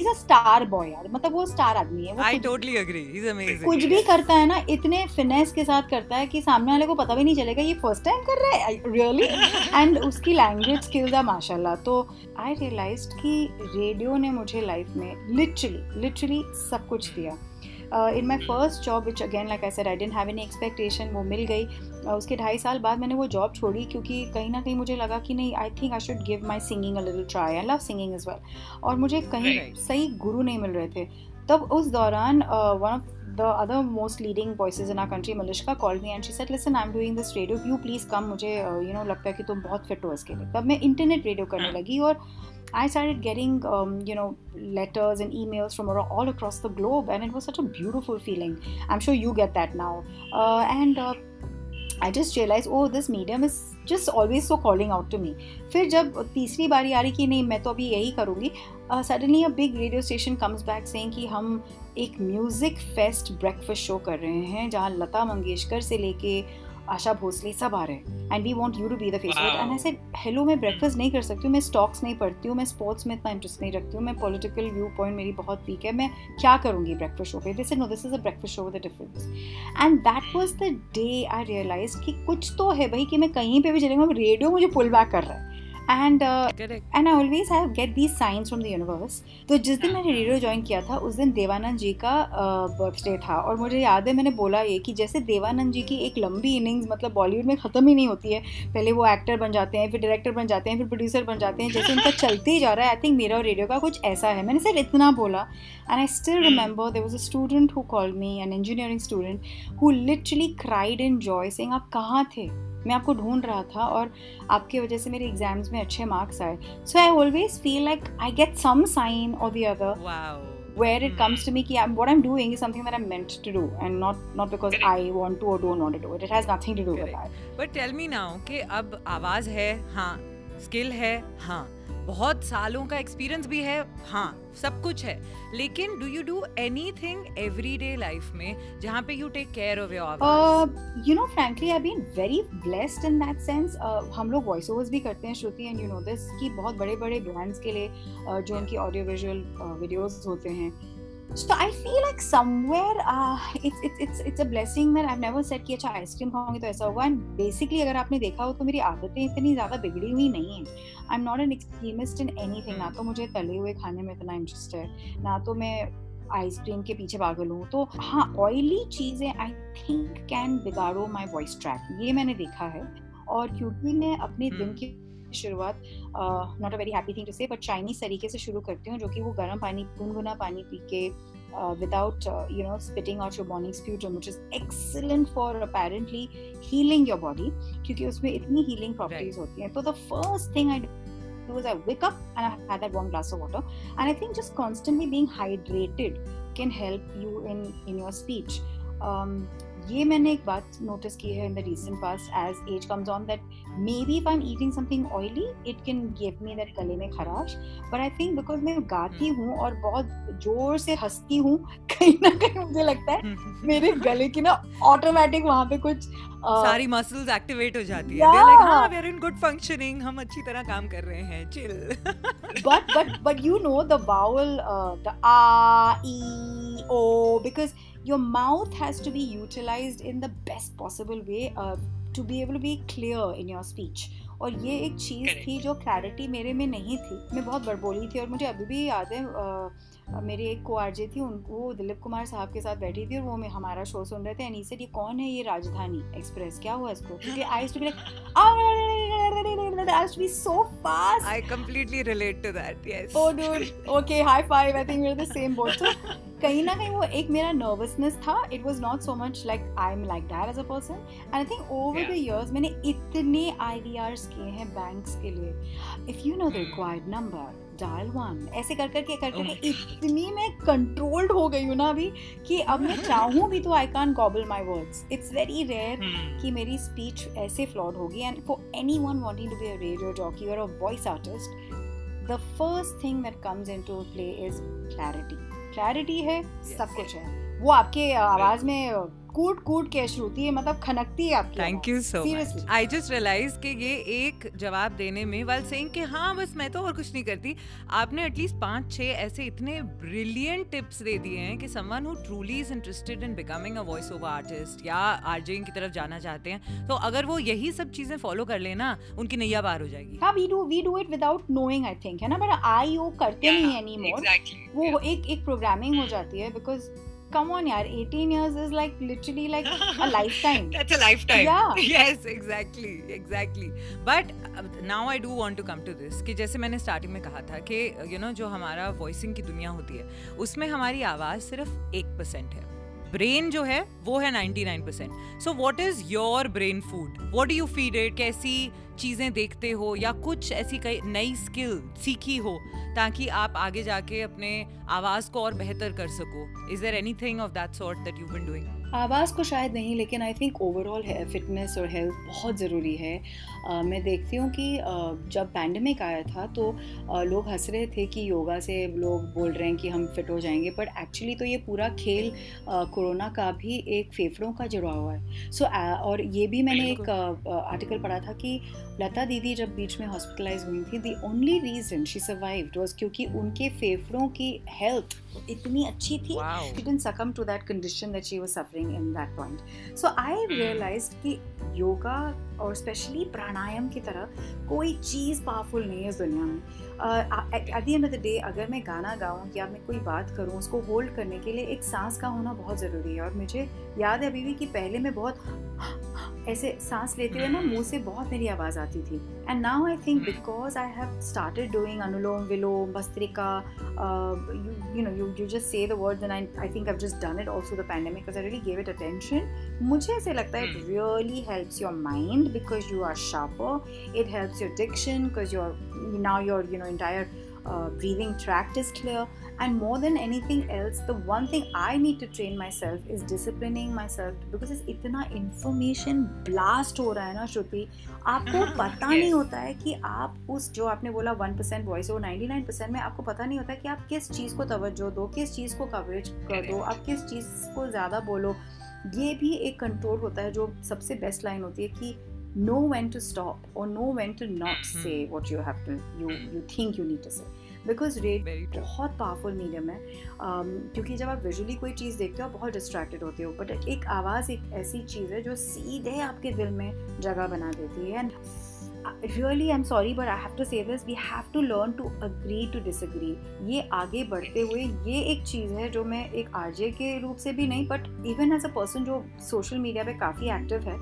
is a star boy यार मतलब वो स्टार आदमी है I totally agree he is amazing कुछ भी करता है ना इतने फिनेस के साथ करता है कि सामने वाले को पता भी नहीं चलेगा ये फ़र्स्ट टाइम कर रहा है? रियली एंड उसकी लैंग्वेज स्किल्स है माशाल्लाह। तो आई रियलाइज्ड कि रेडियो ने मुझे लाइफ में लिटरली लिटरली सब कुछ दिया। In my first job which again like I said I didn't have any expectation वो मिल गई uh, उसके ढाई साल बाद मैंने वो जॉब छोड़ी क्योंकि कहीं ना कहीं मुझे लगा कि नहीं I think I should give my singing a little try I love singing as well और मुझे कहीं सही गुरु नहीं मिल रहे थे तब उस दौरान one of the other most leading voices in our country, Malishka, called me and she said, "Listen, I'm doing this radio. You please come. मुझे uh, you know लगता है कि तुम बहुत फिट हो इसके लिए." तब मैं इंटरनेट रेडियो करने लगी और I started getting, um, you know, letters and emails from all across the globe, and it was such a beautiful feeling. I'm sure you get that now. Uh, and uh, I just realized, oh, this medium is just always so calling out to me. फिर जब तीसरी बारी आ रही कि नहीं मैं तो अभी यही करूँगी suddenly a big radio station comes back saying कि हम एक म्यूज़िक फेस्ट ब्रेकफास्ट शो कर रहे हैं जहाँ लता मंगेशकर से लेके आशा भोसले सब आ रहे हैं। And we want you to be the face and I said hello मैं ब्रेकफास्ट नहीं कर सकती हूँ मैं स्टॉक्स नहीं पढ़ती हूँ मैं स्पोर्ट्स में इतना इंटरेस्ट नहीं रखती हूँ मैं पॉलिटिकल व्यू पॉइंट मेरी बहुत वीक है मैं क्या करूँगी ब्रेकफास्ट शो पे? This no this is a breakfast show with difference and that was the day I realise कि कुछ तो है भाई कि मैं कहीं पर भी चलेंगे रेडियो मुझे पुल बैक कर रहा है। And and I always have get these signs from the universe तो जिस दिन मैंने रेडियो ज्वाइन किया था उस दिन देवानंद जी का बर्थडे uh, था। और मुझे याद है मैंने बोला ये कि जैसे देवानंद जी की एक लंबी इनिंग्स मतलब बॉलीवुड में ख़त्म ही नहीं होती है। पहले वो एक्टर बन जाते हैं फिर डायरेक्टर बन जाते हैं फिर प्रोड्यूसर बन जाते हैं जैसे उनका चलते ही जा रहा है। आई थिंक मेरा और रेडियो का कुछ ऐसा है। मैंने सिर्फ़ इतना बोला। And I still remember there was a student who call me an engineering student who literally cried in joy saying आप कहाँ थे? मैं आपको ढूंढ रहा था और आपकी वजह से मेरे एग्ज़ाम्स में अच्छे मार्क्स आए। So I always feel like I get some sign और the other where it comes to me की what I am doing something that I meant to do and not not because I want to और don't do it it has nothing to do but tell me now कि अब आवाज़ है हाँ skill है हाँ। बहुत सालों का एक्सपीरियंस भी है। हाँ सब कुछ है। लेकिन do you do any thing every day life में जहाँ पे you take care of your you know frankly I been very blessed in that sense हम लोग वॉइस ओवर्स भी करते हैं Shruti and you know this कि बहुत बड़े बड़े ब्रांड्स के लिए uh, जो उनकी ऑडियो विजुअल वीडियोज़ होते हैं। So I feel like somewhere uh, it's it's it's it's a blessing that I've never said कि अच्छा आइसक्रीम खाऊँगी तो ऐसा होगा एंड बेसिकली अगर आपने देखा हो तो मेरी आदतें इतनी ज़्यादा बिगड़ी हुई नहीं है। I am not an extremist in anything ना तो मुझे तले हुए खाने में इतना इंटरेस्ट है ना तो मैं आइसक्रीम के पीछे पागल हूँ। तो हाँ ऑयली चीज़ें आई थिंक कैन बिगाड़ो माई वॉइस ट्रैक ये मैंने देखा है। और क्योंकि मैं अपने दिन हम्म। की शुरुआत not a very happy thing to say but Chinese तरीके से शुरू करती हूँ जो कि वो गर्म पानी गुनगुना पानी पी के without you know spitting out your morning sputum which is excellent for apparently healing your body क्योंकि उसमें इतनी हीलिंग प्रॉपर्टीज़ होती हैं तो the first thing I Was I wake up and I had that one glass of water. And I think just constantly being hydrated can help you in, in your speech. Um, ये मैंने एक बात notice की है in the recent past age age comes on that may be if I am eating something oily it can give me that गले में खराश। But I think because मैं गाती हूँ और बहुत ज़ोर से हंसती हूँ कहीं ना कहीं मुझे लगता है मेरे गले की ना ऑटोमेटिक वहाँ पे कुछ uh, सारी मसल्स एक्टिवेट हो जाती है। दे लाइक हाँ we are in good functioning हम अच्छी तरह काम कर रहे हैं chill but but but you know the vowel the a e o because your mouth has to be utilized in the best possible way uh, to be able to be clear in your speech और ये एक चीज़ थी जो clarity मेरे में नहीं थी मैं बहुत बड़बोली थी और मुझे अभी भी याद है मेरी एक को आरजे थी उनको दिलीप कुमार साहब के साथ बैठी थी और वो मैं हमारा शो सुन रहे थे एंड से ये कौन है ये राजधानी एक्सप्रेस क्या हुआ इसको क्योंकि I to be like I has to be so fast. I completely relate to that. Yes. Oh, dude. Okay, high five. I think we're the same boat. So, कहीं ना कहीं वो एक मेरा नर्वसनेस था it was not so much like I am like that as a person and I think over the years मैंने इतने आई किए हैं बैंक्स के लिए if you know the required number dial one ऐसे कर करके कर करके इतनी मैं कंट्रोल्ड हो गई हूँ ना अभी कि अब मैं चाहूँ भी तो I can gobble my words it's very rare कि मेरी स्पीच ऐसे फ्लॉड होगी। And for any one wanting to be a radio jockey और a voice artist the first thing that comes in to play is clarity clarity है yes. सब कुछ है। वो आपके आवाज़ में कूट कूट के श्रुति है मतलब खनकती है आपकी thank you so much I just realise कि ये एक जवाब देने में वाल सेइंग कि हाँ बस मैं तो और कुछ नहीं करती आपने एटलीस्ट पाँच छह ऐसे इतने ब्रिलियंट टिप्स दे दिए हैं कि someone who truly is interested in becoming a voice over artist या आरजेइंग की तरफ़ जाना चाहते हैं तो अगर वो यही सब चीज़ें फॉलो कर लेना उनकी नैया पार हो जाएगी। हाँ we do we do it without knowing I think है ना? बट आई वो करते नहीं एनीमोर वो एक एक प्रोग्रामिंग हो जाती है because come on yaar 18 years is like literally like a lifetime that's a lifetime yeah yes exactly exactly but uh, now i do want to come to this कि जैसे मैंने स्टार्टिंग में कहा था कि यू you नो know, जो हमारा voicing की दुनिया होती है उसमें हमारी आवाज़ सिर्फ़ एक परसेंट है ब्रेन जो है, वो है 99 percent so what is your brain food what do you feed it कैसी चीज़ें देखते हो? या कुछ ऐसी कई नई स्किल सीखी हो ताकि आप आगे जाके अपने आवाज़ को और बेहतर कर सको? Is there any thing of that sort that you been doing आवाज़ को शायद नहीं लेकिन आई थिंक ओवरऑल है फिटनेस और हेल्थ बहुत ज़रूरी है। uh, मैं देखती हूँ कि uh, जब पैंडमिक आया था तो uh, लोग हंस रहे थे कि योगा से लोग बोल रहे हैं कि हम फिट हो जाएँगे बट एक्चुअली तो ये पूरा खेल कोरोना का भी एक फेफड़ों का जुड़ा हुआ है। सो so, और ये भी मैंने एक आर्टिकल पढ़ा था कि लता दीदी जब बीच में हॉस्पिटलाइज हुई थी the only reason she survived was क्योंकि उनके फेफड़ों की हेल्थ इतनी अच्छी थी she didn't succumb to that condition that she was suffering in that point so I realised कि योगा और स्पेशली प्राणायाम की तरह कोई चीज़ पावरफुल नहीं है इस दुनिया में। At the end of the day अगर मैं गाना गाऊँ या मैं कोई बात करूँ, उसको होल्ड करने के लिए एक सांस का होना बहुत ज़रूरी है। और मुझे याद है अभी भी कि पहले मैं बहुत ऐसे सांस लेते हुए ना, मुँह से बहुत मेरी आवाज़ आती थी। and now i think hmm. because i have started doing anulom vilom bastrika uh, you, you know you, you just say the words and I, I think i've just done it also the pandemic because i really gave it attention. mujhe aise lagta it hmm. really helps your mind because you are sharper. It helps your diction because your now your you know entire uh, breathing tract is clear. And more than anything else the one thing i need to train myself is disciplining myself because it's इतना information blast हो रहा है ना श्रुति आपको पता नहीं होता है कि आप उस जो आपने बोला वन परसेंट वॉइस हो नाइन्टी नाइन परसेंट में आपको पता नहीं होता कि आप किस चीज़ को तवज्जो दो किस चीज़ को कवरेज कर दो आप किस चीज़ को ज़्यादा बोलो ये भी एक कंट्रोल होता है जो सबसे बेस्ट लाइन होती है कि know when to stop or know when to not mm-hmm. say what you have to you you think you need to say because radio बहुत पावरफुल मीडियम है। Um, क्योंकि जब आप विजुअली कोई चीज़ देखते हो आप बहुत डिस्ट्रैक्टेड होते हो। बट एक आवाज़ एक ऐसी चीज़ है जो सीधे आपके दिल में जगह बना देती है। And really I am sorry but I have to say this we have to learn to agree to disagree ये आगे बढ़ते हुए ये एक चीज़ है जो मैं एक आरजे के रूप से भी नहीं but even as a person जो सोशल मीडिया पे काफ़ी एक्टिव है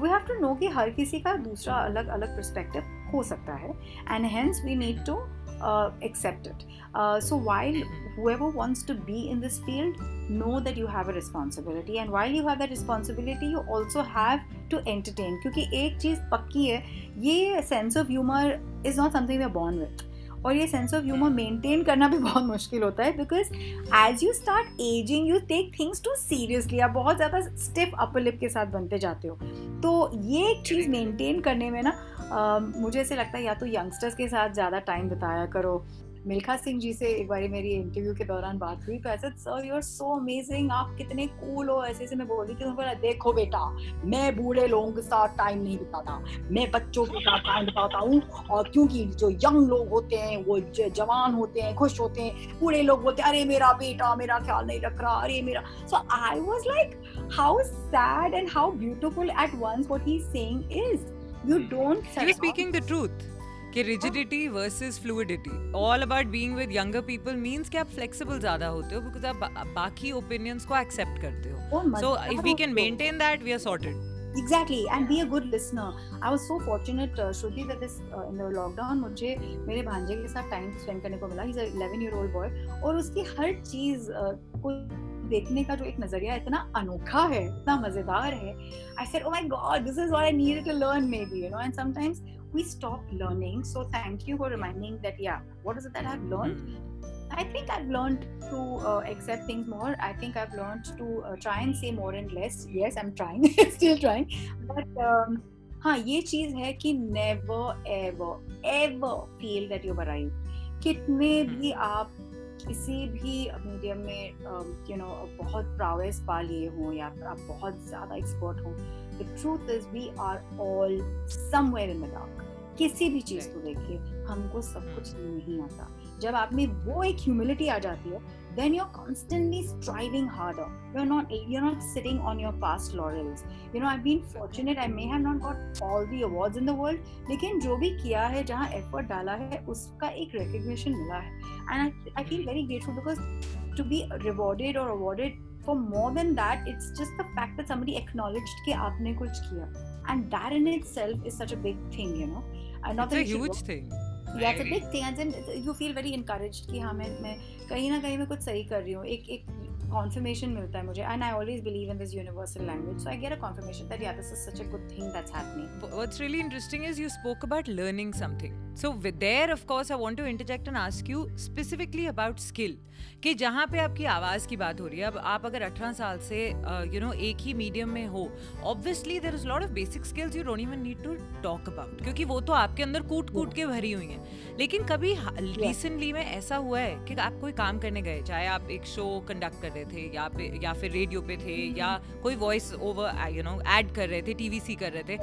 वी हैव टू नो कि हर किसी का दूसरा अलग अलग परस्पेक्टिव हो सकता है। And hence we need to uh, accept it. Uh, so while whoever wants to be in this field, know that you have a responsibility, and while you have that responsibility, you also have to entertain. क्योंकि एक चीज़ पक्की है, ये sense of humor is not something we are born with. और ये sense of humour maintain करना भी बहुत मुश्किल होता है because as you start ageing you take things too seriously आप बहुत ज़्यादा स्टिफ अपर लिप के साथ बनते जाते हो तो ये एक चीज़ मेंटेन करने में ना मुझे ऐसे लगता है या तो यंगस्टर्स के साथ ज़्यादा टाइम बिताया करो। मिल्खा सिंह जी से एक बार मेरी इंटरव्यू के दौरान बात हुई तो ऐसे sir you are so amazing आप कितने कूल हो. ऐसे ऐसे मैं बोल रही थी बोला, देखो बेटा, मैं बूढ़े लोगों के साथ टाइम नहीं बिताता। मैं बच्चों के साथ टाइम बिताता हूँ और क्योंकि जो यंग लोग होते हैं, वो जवान होते हैं, खुश होते हैं, बूढ़े लोग बोलते हैं, अरे मेरा बेटा, मेरा ख्याल नहीं रख रहा, अरे मेरा so I was like how sad and how beautiful at once what he saying is you don't you're speaking the truth कि rigidity versus fluidity all about being with younger people means कि आप flexible ज़्यादा होते हो because आप बाकी opinions को accept करते हो so if we can maintain that we are sorted exactly and be a good listener i was so fortunate uh, shruti that this uh, in the lockdown मुझे मेरे भांजे के साथ टाइम स्पेंड करने को मिला he's a 11 year old boy और उसकी हर चीज़ uh, को देखने का जो एक नज़रिया इतना अनोखा है इतना मज़ेदार है I said oh my God this is what I needed to learn maybe you know and sometimes we stop learning so thank you for reminding that yeah what is it that i've learned i think i've learned to uh, accept things more i think i've learned to uh, try and say more and less yes i'm trying still trying but um, हाँ ये चीज़ है कि never ever ever feel that you arrive कितने भी आप किसी भी मीडियम में यू नो बहुत प्रावेस पा लिए हों या आप बहुत ज़्यादा एक्सपर्ट हों the truth is we are all somewhere in the dark किसी भी चीज़ को देखिए हमको सब कुछ नहीं आता। जब आप में वो एक ह्यूमिलिटी आ जाती है then you're constantly striving harder you're not you're not sitting on your past laurels. You know i've been fortunate i may have not got all the awards in the world lekin jo bhi kiya hai jahan effort dala hai uska ek recognition mila hai and i, I feel very grateful because to be rewarded or awarded for more than that it's just the fact that somebody acknowledged ki aapne kuch kiya and that in itself is such a big thing you know. And not it's a huge work, thing. That's a देखते हैं and you feel very encouraged कि हाँ मैं मैं कहीं ना कहीं मैं कुछ सही कर रही हूँ। एक एक कॉन्फर्मेशन मिलता है मुझे and I always believe in this universal language so I get a confirmation that yeah this is such a good thing that's happening what's really interesting is you spoke about learning something so there of course I want to interject and ask you specifically about skill कि जहाँ पे आपकी आवाज़ की बात हो रही है अब आप अगर 18 साल से you uh, know you know, एक ही मीडियम में हो obviously there is lot of basic skills you don't even need to talk about क्योंकि वो तो आपके अंदर कूट कूट के भरी हुई है। लेकिन कभी रिसेंटली yeah. में ऐसा हुआ है कि आप कोई काम करने गए चाहे आप एक शो कंडक्ट कर रहे थे या पे या फिर रेडियो पे थे या कोई voice over you know add कर रहे थे टीवीसी कर रहे थे।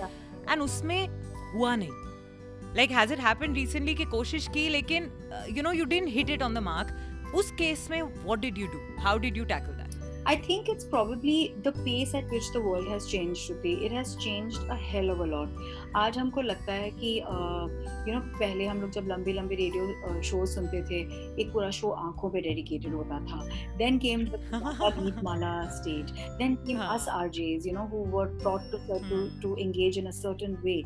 एंड उसमें हुआ नहीं। Like has it happen recently की कोशिश की लेकिन you know you didn't hit it on the mark उस केस में what did you do how did you tackle I think it's probably the pace at which the world has changed, Shruti. It has changed a hell of a lot. आज हमको लगता है कि you know पहले हम लोग जब लंबे लंबे रेडियो शो सुनते थे एक पूरा शो आंखों पे डेडिकेटेड होता था then came Geet Mala stage then came us RJs you know who were taught to to to engage in a certain way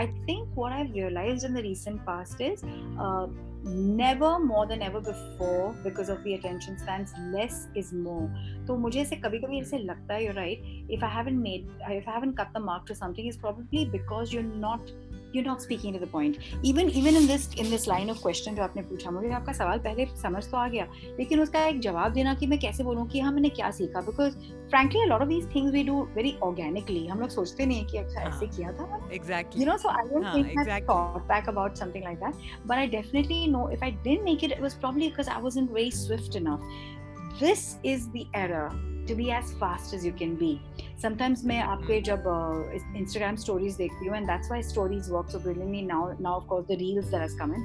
i think what i've realized in the recent past is uh, never more than ever before because of the attention spans less is more तो मुझे ऐसे कभी कभी ऐसे लगता है you're right if I haven't made if I haven't cut the mark to something is probably because you're not you not speaking to the point even even in this in this line of question जो आपने पूछा मुझे आपका सवाल पहले समझ तो आ गया लेकिन उसका एक जवाब देना कि मैं कैसे बोलूँ कि हाँ मैंने क्या सीखा? Because frankly a lot of these things we do very organically हम लोग सोचते नहीं है कि अच्छा ऐसे हाँ। किया था exactly you know so I don't think that talk back about something like that but I definitely know if I didn't make it it was probably because I was very swift enough this is the error error to be as fast as you can be sometimes मैं आपके जब Instagram stories देखती हूँ and that's why stories work so brilliantly now now of course the reels that has come in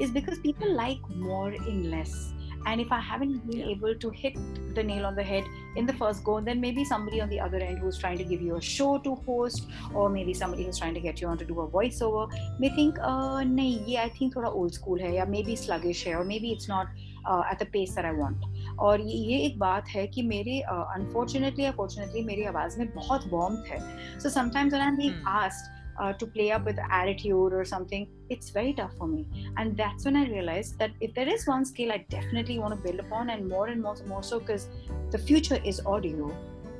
is because people like more in less and if i haven't been yeah. able to hit the nail on the head in the first go then maybe somebody on the other end who's trying to give you a show to host or maybe somebody who's trying to get you on to do a voiceover may think uh nahi ye i think thoda old school hai ya maybe sluggish hai or maybe it's not uh, at the pace that i want और ये ये एक बात है कि मेरे unfortunately या fortunately मेरी आवाज़ में बहुत वार्मथ है so sometimes I am being asked uh, to play up with attitude or something, it's very tough for me. And that's when I realized that if there is one skill I definitely want to build upon, and more and more, more so because the future is audio,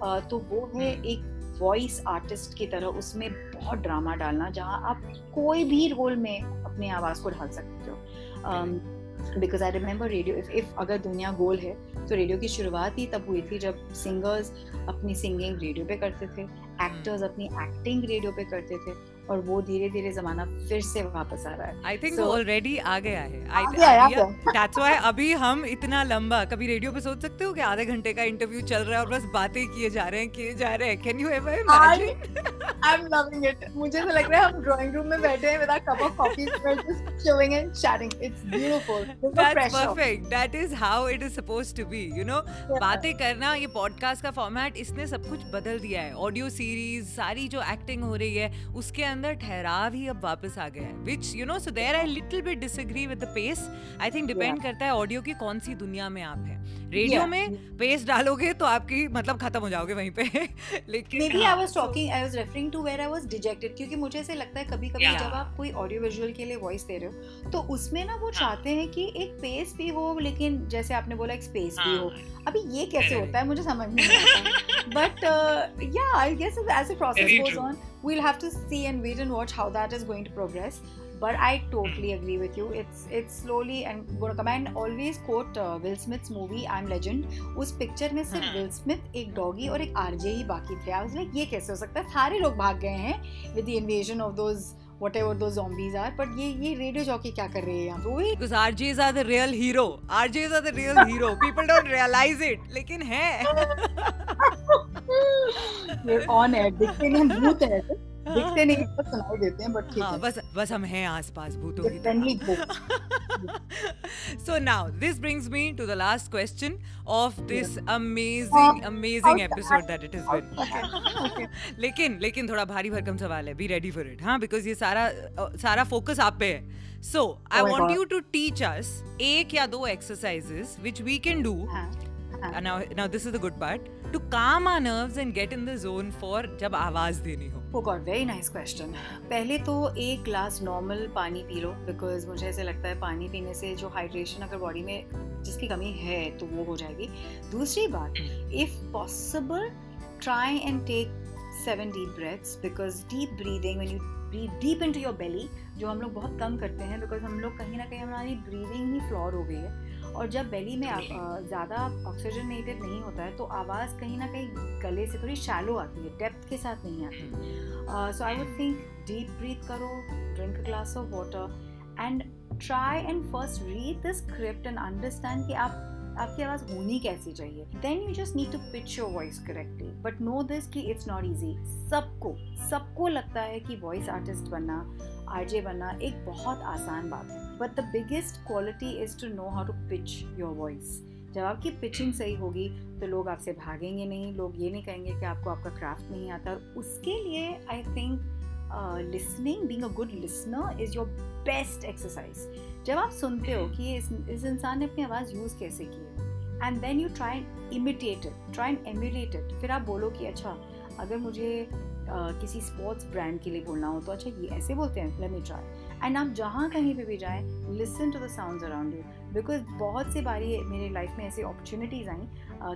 uh, तो वो है एक voice artist की तरह उसमें बहुत drama डालना जहाँ आप कोई भी रोल में अपनी आवाज़ को ढाल सकते हो because I remember radio if if अगर दुनिया गोल है तो रेडियो की शुरुआत ही तब हुई थी जब सिंगर्स अपनी सिंगिंग रेडियो पे करते थे एक्टर्स अपनी एक्टिंग रेडियो पे करते थे। और वो धीरे धीरे जमाना फिर से वापस आ रहा है। आई थिंक ऑलरेडी आ गया है। दैट्स व्हाई अभी हम इतना लंबा कभी रेडियो पे सोच सकते हो कि आधे घंटे का इंटरव्यू चल रहा है और बस बातें किए जा रहे हैं किए जा रहे हैं। Can you ever imagine I am loving it मुझे तो लग रहा है हम ड्राइंग रूम में बैठे हैं with a cup of coffee just chilling and chatting it's beautiful that's perfect that is how it is supposed to be you know बातें करना ये पॉडकास्ट का फॉर्मेट इसने सब कुछ बदल दिया है। ऑडियो सीरीज़ सारी जो एक्टिंग हो रही है उसके अंदर ठहराव ही अब वापस आ गया है which you know so there I little bit disagree with the pace I think depend करता है ऑडियो की कौन सी दुनिया में आप हैं। रेडियो में पेस डालोगे तो आपकी मतलब खत्म हो जाओगे वहीं पे। लेकिन maybe I was talking I was referring to where I was dejected क्योंकि मुझे ऐसे लगता है कभी कभी जब आप कोई ऑडियो विजुअल के लिए वॉइस दे रहे हो तो उसमें ना वो हाँ। चाहते हैं कि एक पेस भी हो लेकिन जैसे आपने बोला एक स्पेस भी हो। हाँ। अभी ये कैसे होता है मुझे समझ नहीं आता but yeah I guess as a process goes on we'll have to see and wait and watch how that is going to progress. But I totally agree with you. It's it's slowly and gonna come and always quote uh, Will Smith's movie I'm Legend. उस picture में सिर्फ़ will Smith एक doggy और एक RJ ही बाकी थे आई was like ये कैसे हो सकता है सारे लोग भाग गए हैं with the invasion of those whatever those zombies are but ये ये रेडियो जॉकी क्या कर रहे हैं यहाँ पे because RJs are the real hero RJs are the real hero people don't realize it लेकिन है on air दिखते हम भूत हैं दिखते नहीं बस सुनाई देते हैं बट ठीक हाँ, है। बस बस हम हैं आसपास भूतों की so now this brings me to the last question of this amazing amazing episode that it has been. लेकिन लेकिन थोड़ा भारी भरकम सवाल है बी रेडी फॉर इट हाँ बिकॉज़ ये सारा सारा फोकस आप पे है। So I want you to teach us एक या दो exercises which we can do now now this is the good part. To calm our nerves and get in the zone for जब आवाज़ देनी हो। Oh God, very nice question. पहले तो एक ग्लास नॉर्मल पानी पी लो बिकॉज़ मुझे ऐसे लगता है पानी पीने से जो हाइड्रेशन अगर बॉडी में जिसकी कमी है तो वो हो जाएगी। दूसरी बात if possible try and take seven deep breaths because deep breathing when you breathe deep into your belly जो हम लोग बहुत कम करते हैं बिकॉज़ हम लोग कहीं ना कहीं हमारी ब्रीदिंग ही फ्लॉर हो गई है। और जब बेली में ज़्यादा ऑक्सीजनेटेड नहीं होता है तो आवाज़ कहीं ना कहीं गले से थोड़ी शैलो आती है डेप्थ के साथ नहीं आती so I would think deep breath करो drink a glass of water and try and first read the script and understand कि आप आपकी आवाज़ होनी कैसी चाहिए। Then you just need to pitch your voice correctly but know this कि it's not easy सबको सबको लगता है कि वॉइस आर्टिस्ट बनना आरजे बनना एक बहुत आसान बात है। But the biggest quality is to know how to pitch your voice जब आपकी पिचिंग सही होगी तो लोग आपसे भागेंगे नहीं, लोग ये नहीं कहेंगे कि आपको आपका क्राफ्ट नहीं आता। और उसके लिए I think listening being a good listener is your best exercise जब आप सुनते हो कि इस इस इंसान ने अपनी आवाज़ यूज़ कैसे की है and then you try imitate it try and it फिर आप बोलो कि अच्छा अगर मुझे uh, किसी स्पोर्ट्स ब्रांड के लिए बोलना हो तो अच्छा ये ऐसे बोलते हैं लेट मी ट्राई एंड आप जहाँ कहीं पे भी जाएँ listen to the sounds around you because बहुत सी बारी मेरे लाइफ में ऐसी अपॉर्चुनिटीज़ आई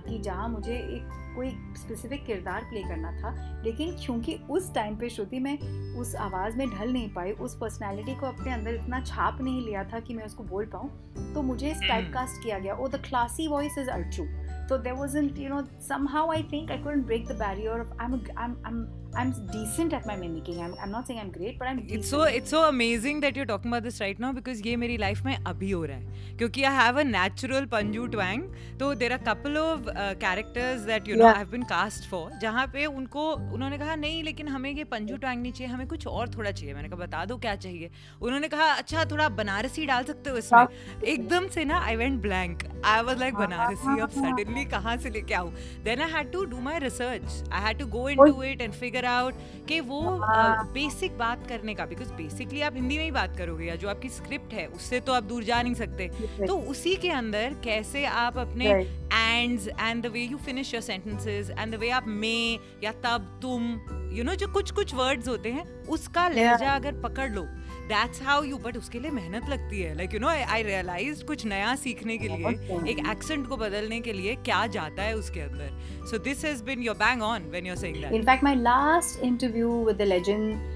कि जहाँ मुझे एक कोई स्पेसिफिक किरदार प्ले करना था लेकिन क्योंकि उस टाइम पे श्रुति में उस आवाज़ में ढल नहीं पाई उस पर्सनैलिटी को अपने अंदर इतना छाप नहीं लिया था कि मैं उसको बोल पाऊँ तो मुझे इस टाइप कास्ट किया गया। Oh the classy voice is अर्चू So there wasn't, you know, somehow I think I couldn't break the barrier of I'm a, I'm I'm I'm decent at my mimicking. I'm, I'm not saying I'm great, but I'm decent. It's so it's so amazing that you're talking about this right now because ये मेरी life में अभी हो रहा है क्योंकि I have a natural Panju twang तो there are couple of uh, characters that you know yeah. I've been cast for जहाँ पे उनको उन्होंने कहा नहीं लेकिन हमें ये पंजू ट्वैंग नहीं चाहिए हमें कुछ और थोड़ा चाहिए मैंने कहा बता दो क्या चाहिए उन्होंने कहा अच्छा थोड़ा बनारसी डाल सकते हो इसमें एकदम से ना I went blank I was like Banarasi अब सडनली कहाँ से लेके आऊँ then I had to do my research I had to go into it and figure out कि वो बेसिक uh, बात करने का बिकॉज़ बेसिकली आप हिंदी में ही बात करोगे या जो आपकी स्क्रिप्ट है उससे तो आप दूर जा नहीं सकते। तो उसी के अंदर कैसे आप अपने ends and the way you finish your sentences and the way आप मे या तब तुम यू you नो know, जो कुछ कुछ वर्ड्स होते हैं उसका लहजा अगर पकड़ लो दैट्स हाउ यू बट उसके लिए मेहनत लगती है. Like you know I realise कुछ नया सीखने के लिए एक एक्सेंट को बदलने के लिए क्या जाता है उसके अंदर. So this has been your bang on when you are saying that in fact my last interview with the legend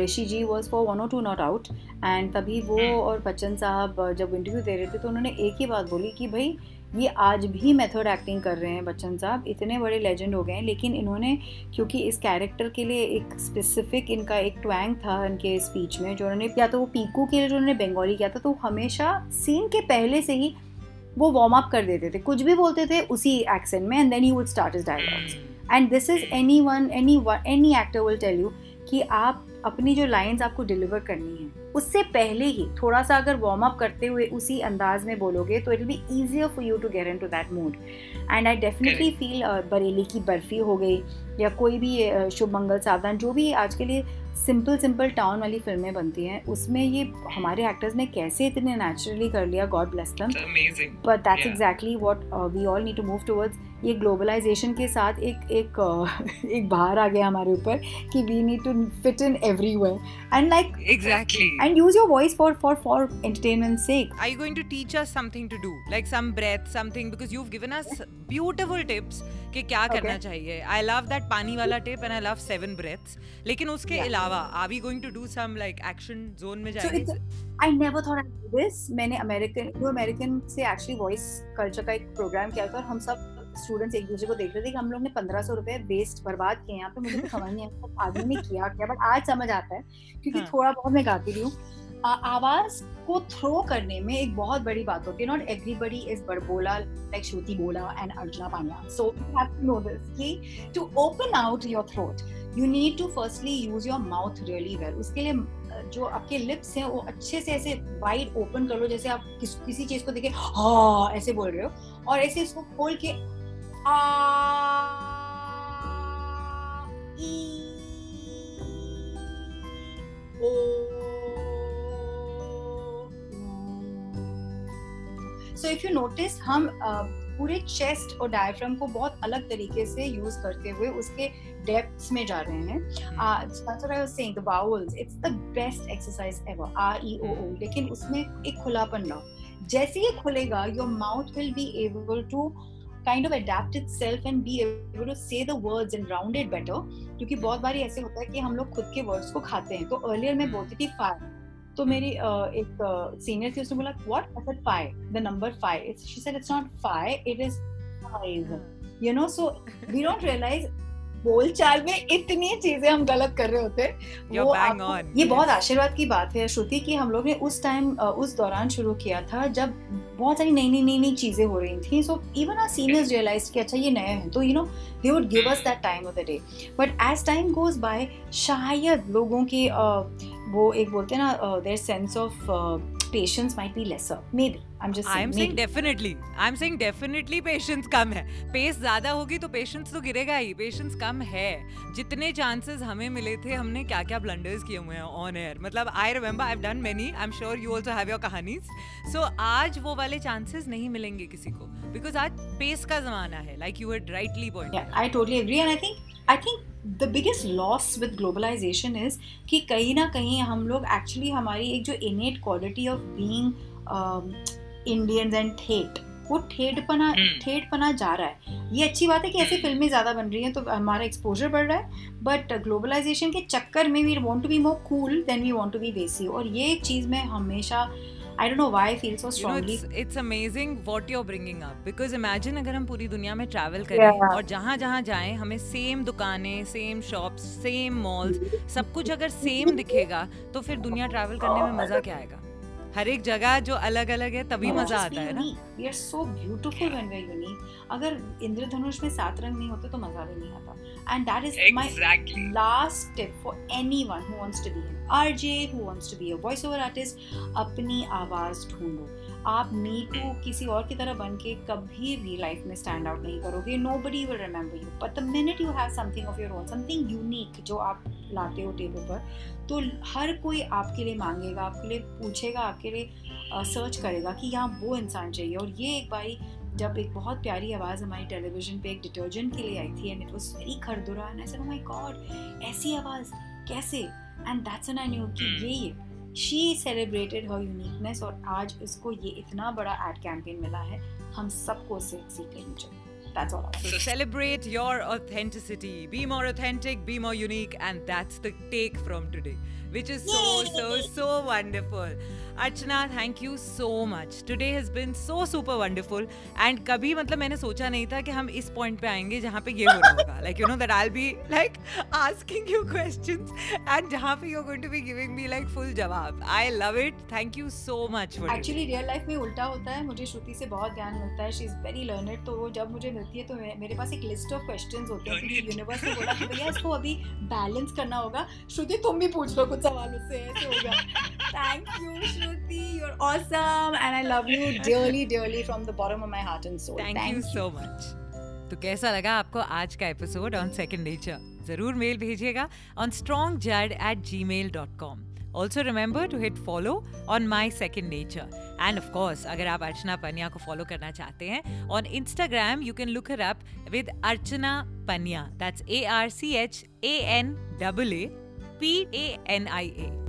Rishi ji was for one o two not out and तभी वो hmm. और बच्चन साहब जब interview दे रहे थे तो उन्होंने एक ही बात बोली कि भाई ये आज भी मेथड एक्टिंग कर रहे हैं बच्चन साहब। इतने बड़े लेजेंड हो गए हैं, लेकिन इन्होंने, क्योंकि इस कैरेक्टर के लिए एक स्पेसिफिक इनका एक ट्वैंग था इनके स्पीच में, जो उन्होंने, या तो वो पीकू के लिए जो उन्होंने बंगाली किया था तो हमेशा सीन के पहले से ही वो वार्म अप कर देते थे। कुछ भी बोलते थे, उसी एक्सेंट में and then he would start his dialogues and this is any one any any actor will tell you कि आप अपनी जो लाइंस आपको डिलीवर करनी है उससे पहले ही थोड़ा सा अगर वार्म अप करते हुए उसी अंदाज में बोलोगे तो it be easier for you to get in to that mood and I definitely feel Bareilly की बर्फ़ी हो गई या कोई भी uh, शुभ मंगल सावधान जो भी आज के लिए सिंपल सिंपल टाउन वाली फ़िल्में बनती हैं उसमें ये हमारे एक्टर्स ने कैसे इतने नेचुरली कर लिया God bless them but that's exactly what we all need to move towards ये ग्लोबलाइजेशन के साथ एक एक एक बाहर आ गया हमारे ऊपर कि we need to fit in everywhere and like exactly and use your voice for for for entertainment sake are you going to teach us something to do like some breath something because you have given us beautiful tips कि क्या okay. करना चाहिए। I love that पानी वाला tip and I love seven breaths लेकिन उसके yeah. अलावा are we going to do some like action zone में जाएँगे I never thought I do this मैंने अमेरिकन जो अमेरिकन से एक्चुअली वॉइस कल्चर का एक प्रोग्राम किया था और हम सब स्टूडेंट्स एक दूसरे को देख रहे थे कि हम लोग ने पंद्रह सौ रुपए वेस्ट बर्बाद किए यहाँ पे मुझे तो समझ नहीं आता आदमी ने किया क्या बट आज समझ आता है क्योंकि हाँ. थोड़ा बहुत मैं गाती रही हूँ। आवाज़ को थ्रो करने में एक बहुत बड़ी बात होती है। नॉट एवरीबडी इज़ बड़बोला लाइक श्रुति बोला and Arjuna Pandya so have to know this कि to open out your throat you need to firstly use your mouth really well उसके लिए जो आपके लिप्स हैं वो अच्छे से ऐसे वाइड ओपन कर लो जैसे आप किस, किसी चीज़ को देखे हाँ ऐसे बोल रहे हो। और ऐसे इसको खोल के सो इफ़ यू नोटिस हम पूरे चेस्ट और डायफ्राम को बहुत अलग तरीके से यूज़ करते हुए उसके डेप्थ्स में जा रहे हैं। Saying the vowels it's the best exercise ever R E O O लेकिन उसमें एक खुलापन लाओ जैसे ही खुलेगा your mouth will be able to kind of adapt itself and be able to say the words and round it better. क्योंकि बहुत बार ऐसे होता है कि हम लोग खुद के वर्ड्स को खाते हैं। तो अर्लियर मैं बोलती थी फाइव तो मेरी एक सीनियर थी, उसने बोला what I said five the number five she said it's not five it is five you know so we don't realise बोलचाल में इतनी चीज़ें हम गलत कर रहे होते वो on, ये. बहुत आशीर्वाद की बात है श्रुति कि हम लोग ने उस टाइम उस दौरान शुरू किया था जब बहुत सारी नई नई नई नई चीज़ें हो रही थी so even our seniors realise कि अच्छा ये नए है तो you know they would give us that time of the day but as time goes by शायद लोगों की uh, वो एक बोलते हैं ना their sense of patience might lesser may maybe. I'm just saying i'm saying definitely. I'm saying definitely patience कम है. पेस ज़्यादा होगी तो पेशेंस तो गिरेगा ही. पेशेंस कम है. जितने चांसेस हमें मिले थे हमने क्या क्या ब्लंडर्स किए हुए हैं ऑन एयर मतलब I remember I have done many I am sure you also have your कहानीज. So आज वो वाले चांसेस नहीं मिलेंगे किसी को. बिकॉज़ आज पेस का जमाना है. Like you had rightly point I totally agree and I think I think the biggest loss with globalization is कि कहीं ना कहीं हम लोग एक्चुअली हमारी एक जो innate quality of being Indians and ठेठ वो ठेठपना ठेठपना hmm. जा रहा है ये अच्छी बात है कि ऐसी. फ़िल्में ज़्यादा बन रही हैं तो हमारा एक्सपोजर बढ़ रहा है बट ग्लोबलाइजेशन के चक्कर में we want to be more cool than we want to be बेसी और ये एक चीज़ मैं हमेशा I don't know why I feel so strongly. You know, it's, it's amazing what you're bringing up because imagine अगर हम पूरी दुनिया में travel करें Yeah. और जहाँ जहाँ जाएँ हमें सेम दुकानें सेम शॉप्स सेम मॉल्स सब कुछ अगर सेम दिखेगा तो फिर दुनिया ट्रैवल करने में मज़ा क्या आएगा हर एक जगह जो अलग अलग है तभी मज़ा आता है ना? सो ब्यूटिफुल अगर इंद्रधनुष में सात रंग नहीं होते तो मज़ा भी नहीं आता। And that is my last tip for anyone who wants to be an RJ who wants to be a voice over artist अपनी आवाज़ ढूंढो। आप मी टू किसी और की तरह बन के कभी भी लाइफ में स्टैंड आउट नहीं करोगे। Nobody will remember you but the minute you have something of your own something unique जो आप लाते हो टेबल पर तो हर कोई आपके लिए मांगेगा आपके लिए पूछेगा आपके लिए सर्च करेगा कि यहाँ वो इंसान चाहिए। और ये एक बारी जब एक बहुत प्यारी आवाज़ हमारी टेलीविज़न पे एक डिटर्जेंट के लिए आई थी and it was very खरदुरा and I said my god ऐसी आवाज़? कैसे? And that's when I knew कि ये शी सेलिब्रेटेड हर यूनिकनेस और आज उसको ये इतना बड़ा एड कैंपेन मिला है, हम सबको उसे सीख लेनी चाहिए That's all. So celebrate your authenticity. Be more authentic, be more unique, and that's the take from today, which is so, so, so wonderful. Archana, thank you so much. Today has been so super wonderful. And कभी मतलब मैंने सोचा नहीं था कि हम इस point पे आएँगे जहाँ पे ये हो रहा होगा like you know that I'll be like asking you questions and जहाँ पे you're going to be giving me like full जवाब. I love it. Thank you so much for actually real life में उल्टा होता है मुझे श्रुति से बहुत ज्ञान मिलता है शी इज़ वेरी लर्नड तो वो जब मुझे मिलती है तो मेरे पास एक लिस्ट ऑफ़ क्वेश्चंस होते हैं क्योंकि यूनिवर्स ने बोला कि भैया इसको अभी बैलेंस करना होगा। श्रुति तुम भी पूछ लो कुछ सवाल उससे ऐसे हो गया thank you Shruti you are awesome and I love you dearly dearly from the bottom of my heart and soul thank you so much तो कैसा लगा आपको आज का एपिसोड ऑन सेकंड नेचर ज़रूर मेल भेजिएगा ऑन स्ट्रॉन्ग जड at Gmail dot com also remember to hit follow on my second nature and of course अगर आप अर्चना पनिया को फॉलो करना चाहते हैं on Instagram you can look her up with Archana Paniya. That's A R C H A N double A P A N I A